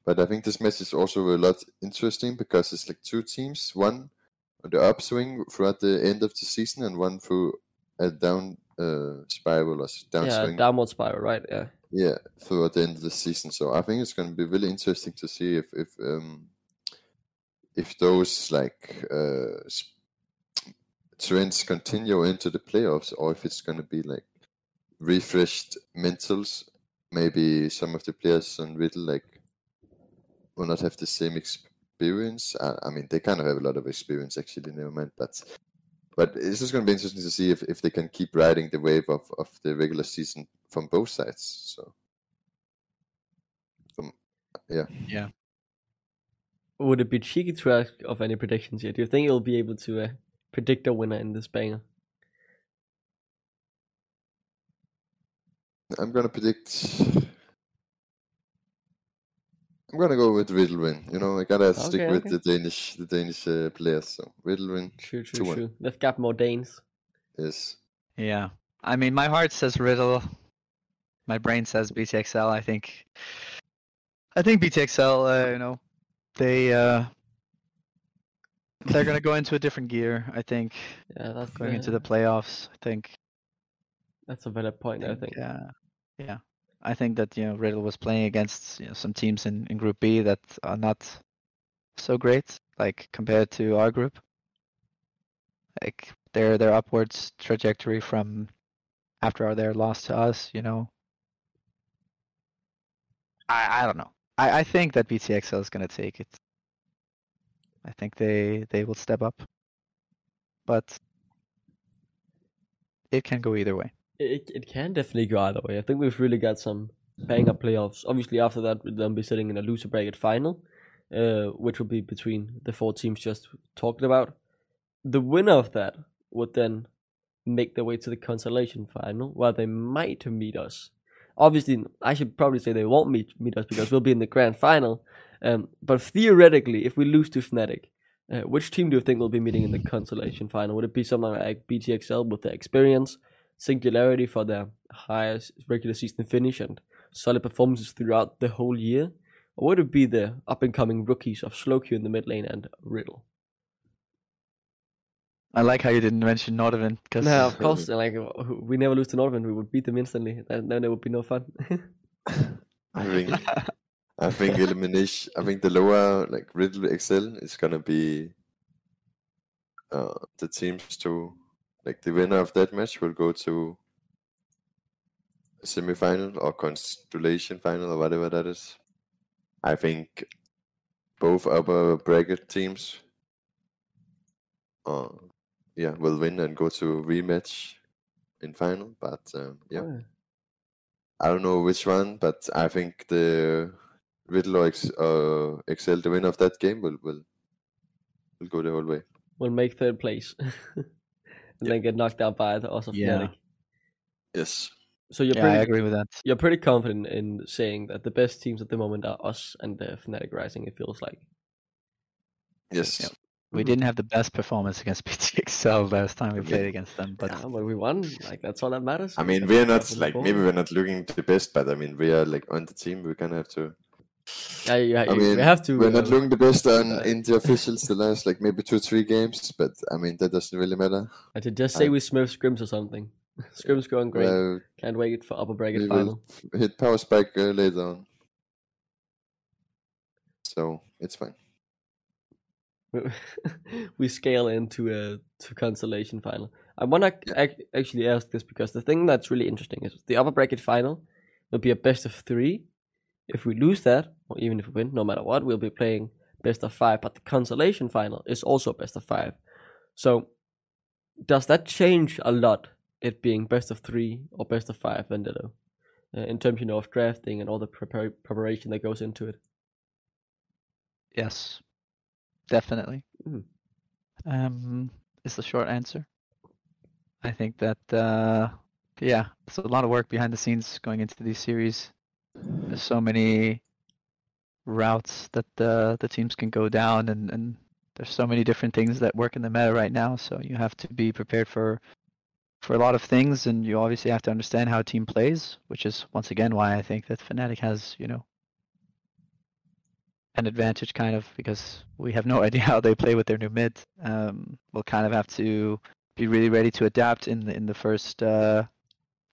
But I think this match is also a lot interesting because it's like two teams, one on the upswing throughout the end of the season, and one through a down uh, spiral or s- Yeah, downward spiral, right? Yeah. yeah, throughout the end of the season. So I think it's going to be really interesting to see if if um, if those like uh, trends continue into the playoffs, or if it's going to be like refreshed mentals. Maybe some of the players on Riddle like will not have the same experience. I, I mean, they kind of have a lot of experience actually, never mind. But but it's just going to be interesting to see if, if they can keep riding the wave of, of the regular season from both sides. So, from, yeah, yeah. Would it be cheeky to ask of any predictions here? Do you think you'll be able to uh, predict a winner in this banger? I'm going to predict. I'm gonna go with Riddle win. You know, I gotta stick Okay, with okay. the Danish, the Danish uh, players. So Riddle win True, true, 2-1. true. They've got more Danes. is Yeah. I mean, my heart says Riddle. My brain says BTXL. I think. I think BTXL. Uh, you know, they uh, they're gonna go into a different gear. I think Yeah, that's going into uh, the playoffs. I think. That's a valid point. I think. Yeah. Yeah. I think that you know Riddle was playing against you know, some teams in, in Group B that are not so great, like compared to our group. Like their their upwards trajectory from after their loss to us, you know. I I don't know. I, I think that BTXL is gonna take it. I think they they will step up. But it can go either way. It, it can definitely go either way. I think we've really got some banger playoffs. Obviously, after that, we'll then be sitting in a loser bracket final, uh, which will be between the four teams just talked about. The winner of that would then make their way to the consolation final, where they might meet us. Obviously, I should probably say they won't meet meet us because we'll be in the grand final. Um, but theoretically, if we lose to Fnatic, uh, which team do you think will be meeting in the consolation final? Would it be someone like BTXL with their experience? Singularity for their highest regular season finish and solid performances throughout the whole year? Or would it be the up and coming rookies of Slowq in the mid lane and Riddle? I like how you didn't mention Nordavind because No, of [laughs] course, like we never lose to Nordavind, we would beat them instantly, and then there would be no fun. [laughs] I think I think elimination. I think the lower like Riddle XL is gonna be uh, the teams to like the winner of that match will go to semi-final or constellation final or whatever that is. I think both upper bracket teams, uh, yeah, will win and go to rematch in final. But um, yeah, Oh, I don't know which one, but I think the Riddle or Ex- uh, Excel, the winner of that game, will will will go the whole way. Will make third place. [laughs] and then get knocked out by the also Yeah. Fnatic. Yes. So you're yeah, I pretty agree with that. you're pretty confident in saying that the best teams at the moment are us and the Fnatic Rising. It feels like. Yes. Yeah. We Mhm. didn't have the best performance against [laughs] BTXL last time we played mean, against them, but yeah, but we won. Like that's all that matters. I mean, we're not like looking maybe we're not looking the best, but I mean, we are like on the team. We're gonna have to. Yeah, yeah, I you- mean, we have to. We're not uh, looking the best on uh, in the officials the last like maybe two or three games, but I mean that doesn't really matter. I should just say I- we smurf scrims or something. scrims going great. Well, Can't wait for upper bracket final. hit power spike uh, later on, so it's fine. [laughs] we scale into a to consolation final. I want to ac- actually ask this because the thing that's really interesting is the upper bracket final will be a best of three. If we lose that, or even if we win, no matter what, we'll be playing best of five. But the consolation final is also best of five. So, does that change a lot? It being best of three or best of five, Vendetta, uh, in terms you know of drafting and all the prepar- preparation that goes into it. yes, definitely. Mhm. Um, is the short answer. I think that uh, yeah, it's a lot of work behind the scenes going into these series. There's so many routes that the the teams can go down, and and there's so many different things that work in the meta right now. So you have to be prepared for for a lot of things, and you obviously have to understand how a team plays, which is once again why I think that Fnatic has you know an advantage kind of because we have no [laughs] idea how they play with their new mid. Um, we'll kind of have to be really ready to adapt in the in the first uh,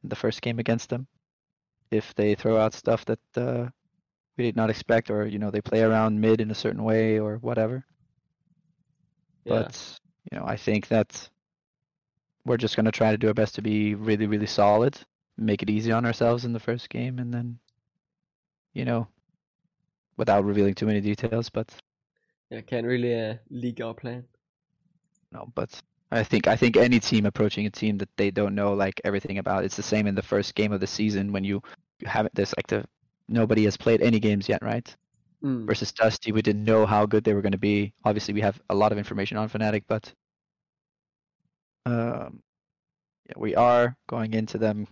the first game against them. If they throw out stuff that uh, we did not expect, or you know they play around mid in a certain way or whatever. Yeah. But you know I think that we're just gonna try to do our best to be really really solid, make it easy on ourselves in the first game, and then you know without revealing too many details, but Yeah, can't really uh, leak our plan. No, but I think I think any team approaching a team that they don't know like everything about. It's the same in the first game of the season when you you haven't. There's like the nobody has played any games yet, right? Mm. Versus Dusty, we didn't know how good they were going to be. Obviously, we have a lot of information on Fnatic, but um, yeah, we are going into them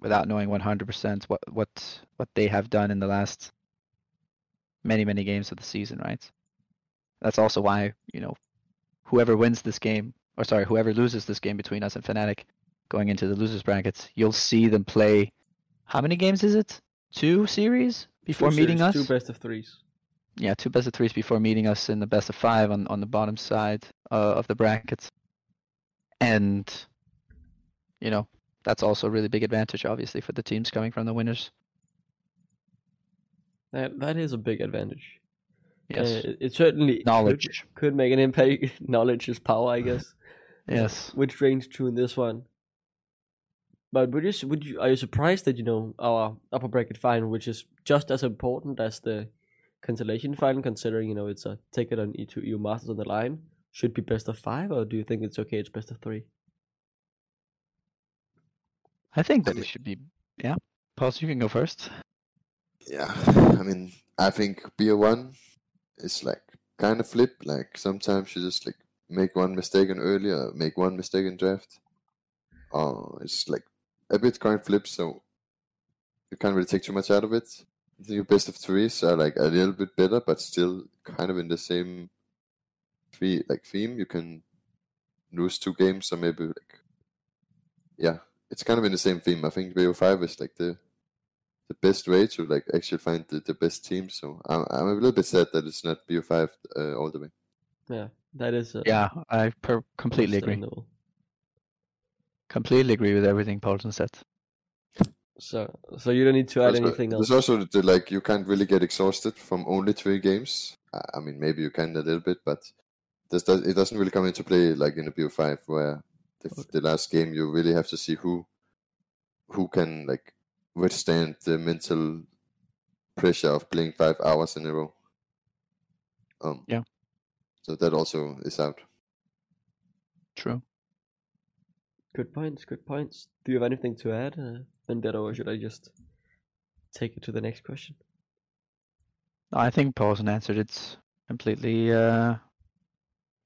without knowing 100% what what what they have done in the last many many games of the season, right? That's also why you know whoever wins this game, or sorry, whoever loses this game between us and Fnatic, going into the losers brackets, you'll see them play. How many games is it? Two series before Two meeting series, us. Two best of threes. yeah, two best of threes before meeting us in the best of five on on the bottom side uh, of the brackets, and you know that's also a really big advantage, obviously, for the teams coming from the winners. That that is a big advantage. Yes, Uh, it, certainly could- knowledge. could, make an impact. [laughs] Knowledge is power, I guess. Yes. Which rings true in this one. But would you would you are you surprised that you know our upper bracket final, which is just as important as the consolation final, considering you know it's a ticket on E2 EU Masters on the line, should be best of five, or do you think it's okay? It's best of three. I think I that mean- it should be. Yeah, Paul, you can go first. Yeah, I mean, I think BO1 is like kind of flip. Like sometimes you just like make one mistake in earlier, make one mistake in draft. Uh, it's like a bit coin flip, so you can't really take too much out of it. Your best of threes are like a little bit better, but still kind of in the same fee like theme. You can lose two games, or maybe like yeah, it's kind of in the same theme. I think BO five is like the the best way to like actually find the, the best team. So I'm, I'm a little bit sad that it's not BO5 uh, all the way. Yeah, that is. Uh, Yeah, I per- completely agree. Completely agree with everything Paulson said. So so you don't need to add Also, anything else. There's also the, like you can't really get exhausted from only three games. I- I mean, maybe you can a little bit, but this does, it doesn't really come into play like in the BO5 where the, the last game you really have to see who who can like withstand the mental pressure of playing five hours in a row. Um, Yeah. So that also is out. True. Good points. Good points. Do you have anything to add, uh, Vendetta, or should I just take it to the next question? I think Paulson answered it completely uh,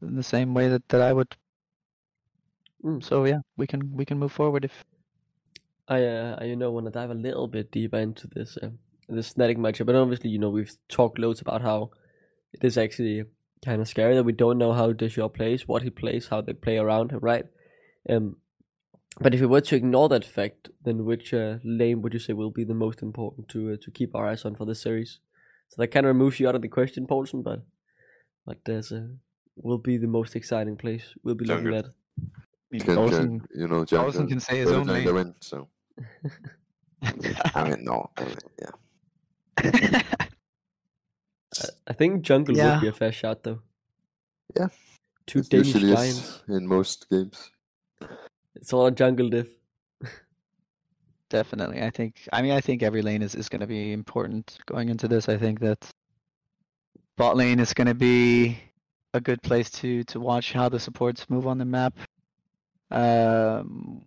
in the same way that, that I would. Mm. So yeah, we can we can move forward if I, uh, I you know want to dive a little bit deeper into this uh, this Fnatic matchup, but obviously you know we've talked loads about how it is actually kind of scary that we don't know how Dajor plays, what he plays, how they play around him, right? Um, but if we were to ignore that fact, then which uh, lane would you say will be the most important to uh, to keep our eyes on for this series? So that kind of removes you out of the question, Paulson, but but there's a will be the most exciting place we'll be looking at. Can, Paulson, can, you know, Paulson can say his own than lane. win, so [laughs] I mean, no, I mean, yeah. [laughs] I- I think jungle Yeah. would be a fair shot though. Yeah. Two It Danish giants. in most games. It's all a jungle diff. Definitely. I think I mean I think every lane is, is gonna be important going into this. I think that bot lane is gonna be a good place to to watch how the supports move on the map. Um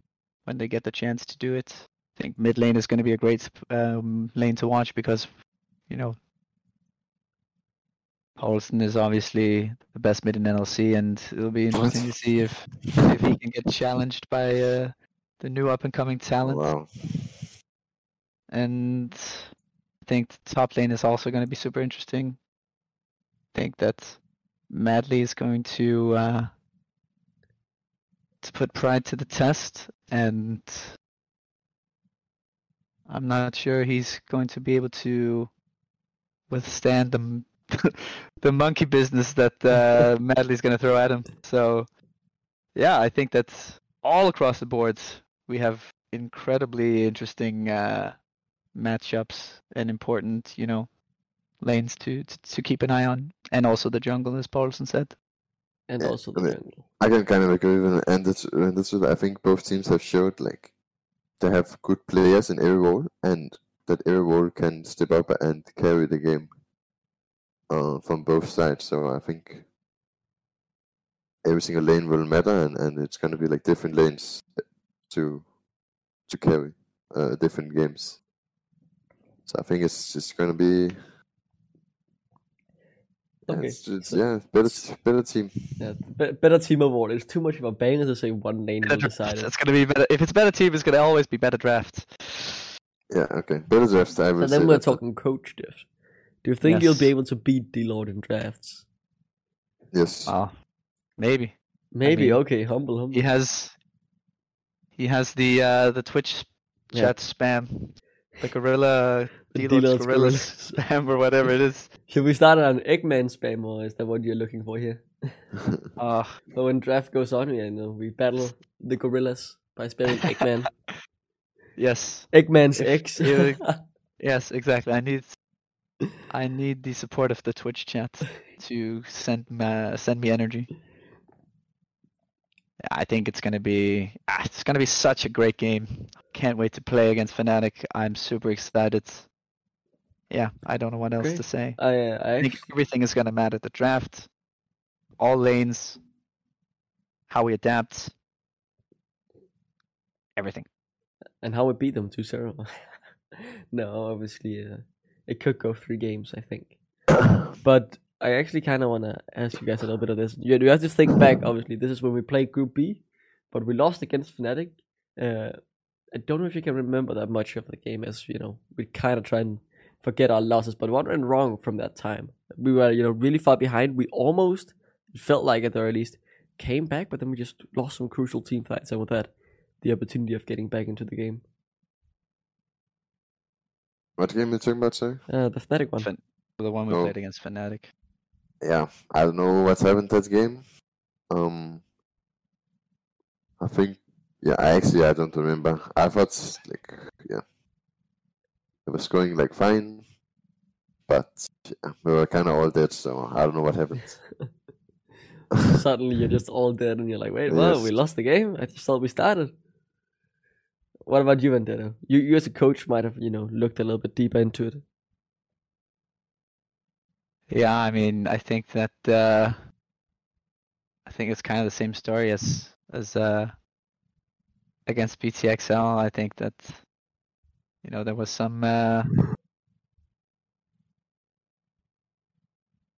when they get the chance to do it. I think mid lane is gonna be a great um, lane to watch because you know Paulson is obviously the best mid in NLC and it'll be interesting to see if if he can get challenged by uh, the new up and coming talent Wow. and I think the top lane is also going to be super interesting. I think that Madley is going to uh, to put Pride to the test, and I'm not sure he's going to be able to withstand the [laughs] the monkey business that uh, [laughs] Madley's going to throw at him. So, yeah, I think that's all across the boards. We have incredibly interesting uh, matchups and important, you know, lanes to, to to keep an eye on, and also the jungle, as Paulson said. And Yeah, also the I mean- jungle. I can kind of agree with it, and that's and that's what I think both teams have showed like they have good players in every role, and that every role can step up and carry the game uh, from both sides. So I think every single lane will matter, and, and it's gonna be like different lanes to to carry uh, different games. So I think it's it's gonna be yeah, Okay, it's, it's, so- yeah better better team. Yeah, be- better team award. It's too much of a banger to say one lane will Better decide draft. It's going to be better. If it's better team, it's going to always be better draft. Yeah, okay, better draft. I will And say then we're that, talking coach diff. Do you think you'll be able to beat D-Lord in drafts? Yes. Oh, maybe Maybe. mean, okay, humble, humble. he has. He has the uh, the Twitch Yeah. chat spam, the gorilla, The D-Lord's D-Lord's gorilla gorilla. [laughs] spam or whatever it is. Should we start on Eggman spam, or is that what you're looking for here? [laughs] Uh, So when draft goes on, yeah, you know, we battle the gorillas by spamming [laughs] Eggman. yes, Eggman's If- X. yes, exactly. I need, I need the support of the Twitch chat to send ma- send me energy. I think it's gonna be, ah, it's gonna be such a great game. Can't wait to play against Fnatic. I'm super excited. Yeah, I don't know what else Great. to say. I, uh, I I think everything is gonna matter. The draft, all lanes, how we adapt, everything. and how we beat them 2-0. [laughs] no, obviously, uh, it could go three games, I think. [coughs] But I actually kind of want to ask you guys a little bit of this. You, you have to think back, obviously. This is when we played Group B, but we lost against Fnatic. Uh, I don't know if you can remember that much of the game, as you know, we kind of try and forget our losses. But what went wrong from that time? We were, you know, really far behind. We almost felt like at the very least came back, but then we just lost some crucial team fights, and with that, the opportunity of getting back into the game. What game are you talking about, sir? Uh, the Fnatic one. Fin- The one we Oh. played against Fnatic. Yeah, I don't know what's happened that game. Um, I think, yeah, I actually I don't remember. I thought like, yeah, it was going like fine, but yeah, we were kind of all dead, so I don't know what happened. [laughs] Suddenly you're just all dead, and you're like, wait, what? We lost the game. I just thought we started. What about you, Vendetta? You, you as a coach might have, you know, looked a little bit deeper into it. Yeah, I mean, I think that uh, I think it's kind of the same story as as uh, against BTXL. I think that you know there was some uh,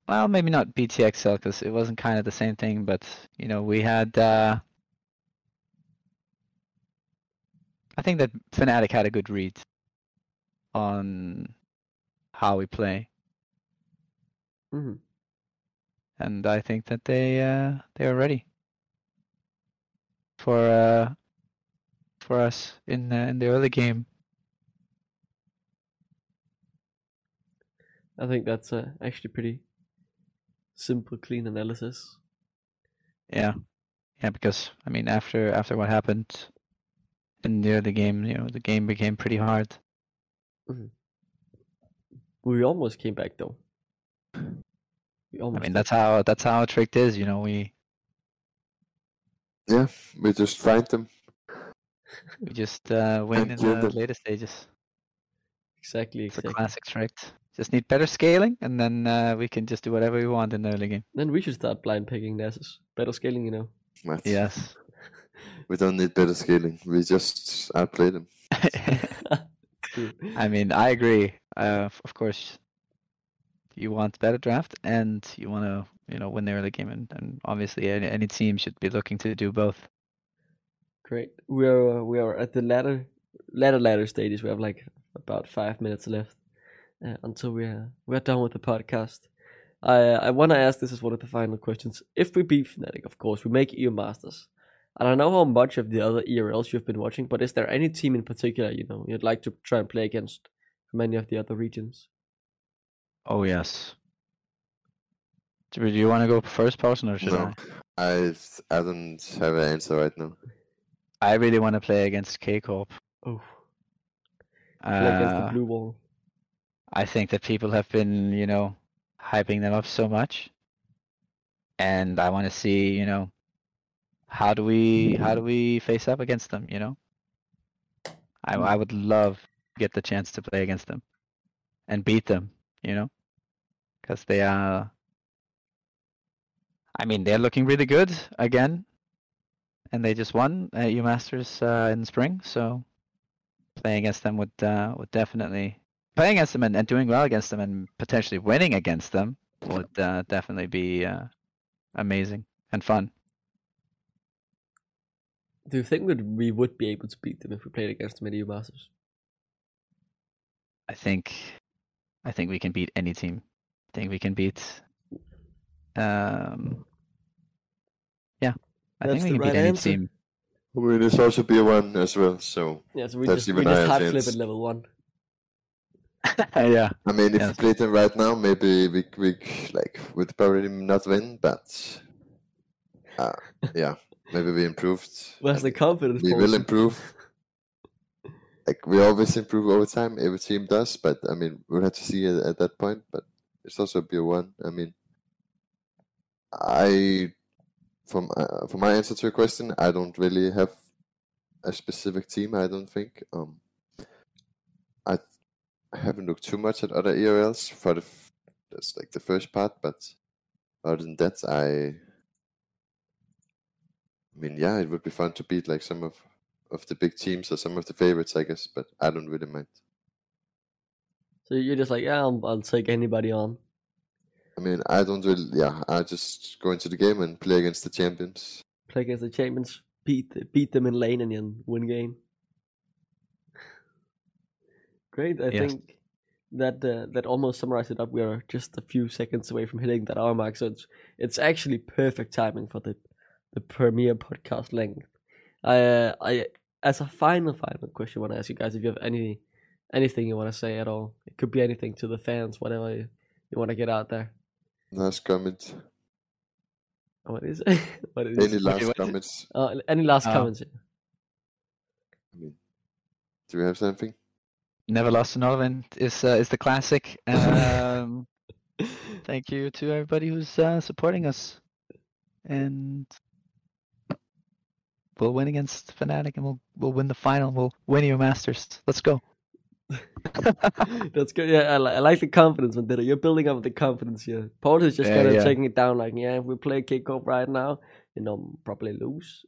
well, maybe not BTXL because it wasn't kind of the same thing, but you know we had. Uh, I think that Fnatic had a good read on how we play. Mhm. and I think that they uh, they are ready for uh, for us in uh, in the early game. I think that's uh, actually pretty simple, clean analysis. Yeah, yeah, because I mean, after after what happened in the early game, you know, the game became pretty hard. We almost came back though. We I mean, did. that's how that's how Tricked is. You know, we Yeah, we just find them. we just uh, win in the them. later stages. exactly It's a classic trick. Just need better scaling, and then uh, we can just do whatever we want in the early game. Then we should start blind picking Nasus. Better scaling, you know. But Yes. We don't need better scaling. We just outplay them. [laughs] I mean, I agree. Uh, of course, you want better draft, and you want to, you know, win the early game, and, and obviously, any, any team should be looking to do both. Great. We are uh, we are at the latter latter latter stages. We have like about five minutes left uh, until we are we are done with the podcast. I I want to ask this as one of the final questions. If we beat Fnatic, of course, we make EU Masters. I don't know how much of the other ERLs you've been watching, but is there any team in particular you know you'd like to try and play against from any of the other regions? Oh yes. Do do you want to go first, person, or should No. I I don't have an answer right now. I? I really want to play against K Corp. Oh, play against the Uh, blue wall. I think that people have been, you know, hyping them up so much, and I want to see, you know, how do we how do we face up against them? You know, I I would love to get the chance to play against them and beat them. You know, because they are. I mean, they're looking really good again, and they just won at EU Masters uh, in spring. So playing against them would uh, would definitely playing against them and, and doing well against them and potentially winning against them would uh, definitely be uh, amazing and fun. Do you think that we would be able to beat them if we played against them in EU Masters? I think I think we can beat any team. I think we can beat um yeah. I That's think we can right beat any team. I mean, it's also be one as well. So Yeah, so we That's just we even just higher hard flip at level one. [laughs] yeah. I mean, if Yes. we play them right now, maybe we we like would probably not win, but uh, yeah, maybe we improved. Where's the confidence? we will improve. [laughs] Like we always improve over time. Every team does, but I mean, we'll have to see at, at that point. But it's also a BO1. I mean, I from uh, for my answer to your question, I don't really have a specific team. I don't think. Um, I I haven't looked too much at other ERLs for the f- that's like the first part, but other than that, I. I mean, yeah, it would be fun to beat like some of of the big teams or some of the favorites, I guess. But I don't really mind. So you're just like, yeah, I'll, I'll take anybody on. I mean, I don't really. Yeah, I just go into the game and play against the champions. Play against the champions, beat beat them in lane, and then win game. Great. I Yes. think that uh, that almost summarizes it up. We are just a few seconds away from hitting that hour mark, so it's it's actually perfect timing for the the premiere podcast length. I uh, I as a final final question, want to ask you guys if you have any anything you want to say at all. It could be anything to the fans, whatever you, you want to get out there. Last comment. What is it? [laughs] what is Any it? last what- comments? Uh, any last Uh, comments? I mean, do we have something? Never lost an event is uh, is the classic. Um, [laughs] thank you to everybody who's uh, supporting us, and we'll win against Fnatic, and we'll we'll win the final. We'll win EU Masters. Let's go. [laughs] That's good. Yeah, I, li- I like the confidence, Vendetta. You're building up the confidence here. Paul is just Yeah, kind of yeah. taking it down, like, yeah, if we play kickoff right now, you know, probably lose.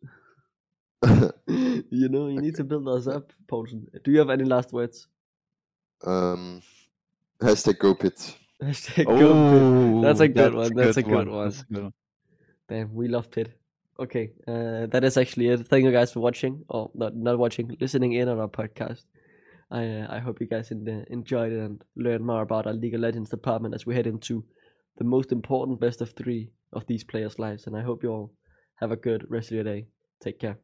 [laughs] you know, you need to build us up, Paulson. Do you have any last words? um, hashtag go pit. Hashtag go Pit. Oh, That's a good one, that's a good one. That's a good one. Damn, we love Pit. Okay, uh, that is actually it. Thank you guys for watching, or not not watching, listening in on our podcast. I uh, I hope you guys in, uh, enjoyed it and learned more about our League of Legends department as we head into the most important best of three of these players' lives. And I hope you all have a good rest of your day. Take care.